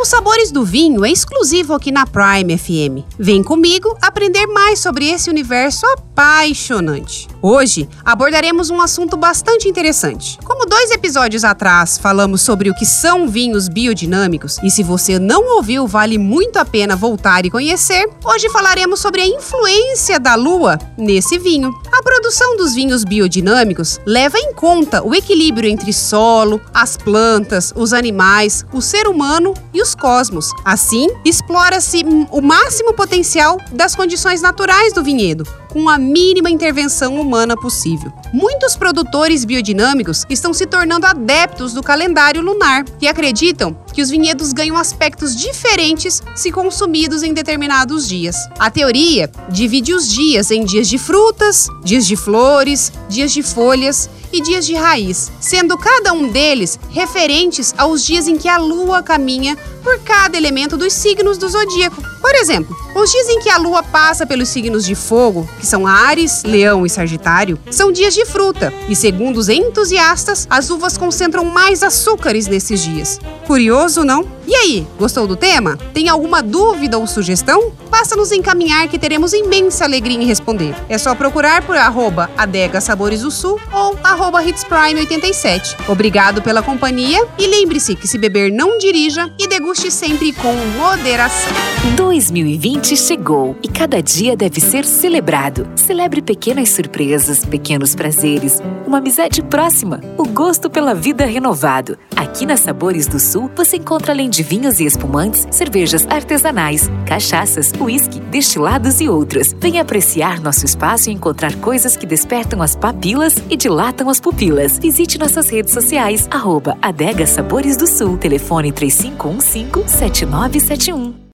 Os Sabores do Vinho é exclusivo aqui na Prime FM. Vem comigo aprender mais sobre esse universo apaixonante. Hoje abordaremos um assunto bastante interessante. Como dois episódios atrás falamos sobre o que são vinhos biodinâmicos, e se você não ouviu, vale muito a pena voltar e conhecer, hoje falaremos sobre a influência da lua nesse vinho. A produção dos vinhos biodinâmicos leva em conta o equilíbrio entre solo, as plantas, os animais, o ser humano e os cosmos. Assim, explora-se o máximo potencial das condições naturais do vinhedo, com a mínima intervenção humana possível. Muitos produtores biodinâmicos estão se tornando adeptos do calendário lunar e acreditam que os vinhedos ganham aspectos diferentes se consumidos em determinados dias. A teoria divide os dias em dias de frutas, dias de flores, dias de folhas e dias de raiz, sendo cada um deles referentes aos dias em que a lua caminha por cada elemento dos signos do zodíaco. Por exemplo, os dias em que a lua passa pelos signos de fogo, que são Ares, Leão e Sagitário, são dias de fruta, e segundo os entusiastas, as uvas concentram mais açúcares nesses dias. Curioso, não? E aí, gostou do tema? Tem alguma dúvida ou sugestão? Basta nos encaminhar que teremos imensa alegria em responder. É só procurar por arroba Adega Sabores do Sul ou arroba HitsPrime87. Obrigado pela companhia e lembre-se que se beber não dirija e deguste sempre com moderação. 2020 chegou e cada dia deve ser celebrado. Celebre pequenas surpresas, pequenos prazeres, uma amizade próxima, o gosto pela vida renovado. Aqui na Sabores do Sul você encontra além de vinhos e espumantes, cervejas artesanais, cachaças, uísque, destilados e outros. Venha apreciar nosso espaço e encontrar coisas que despertam as papilas e dilatam as pupilas. Visite nossas redes sociais, arroba Adega Sabores do Sul, telefone 3515 7971.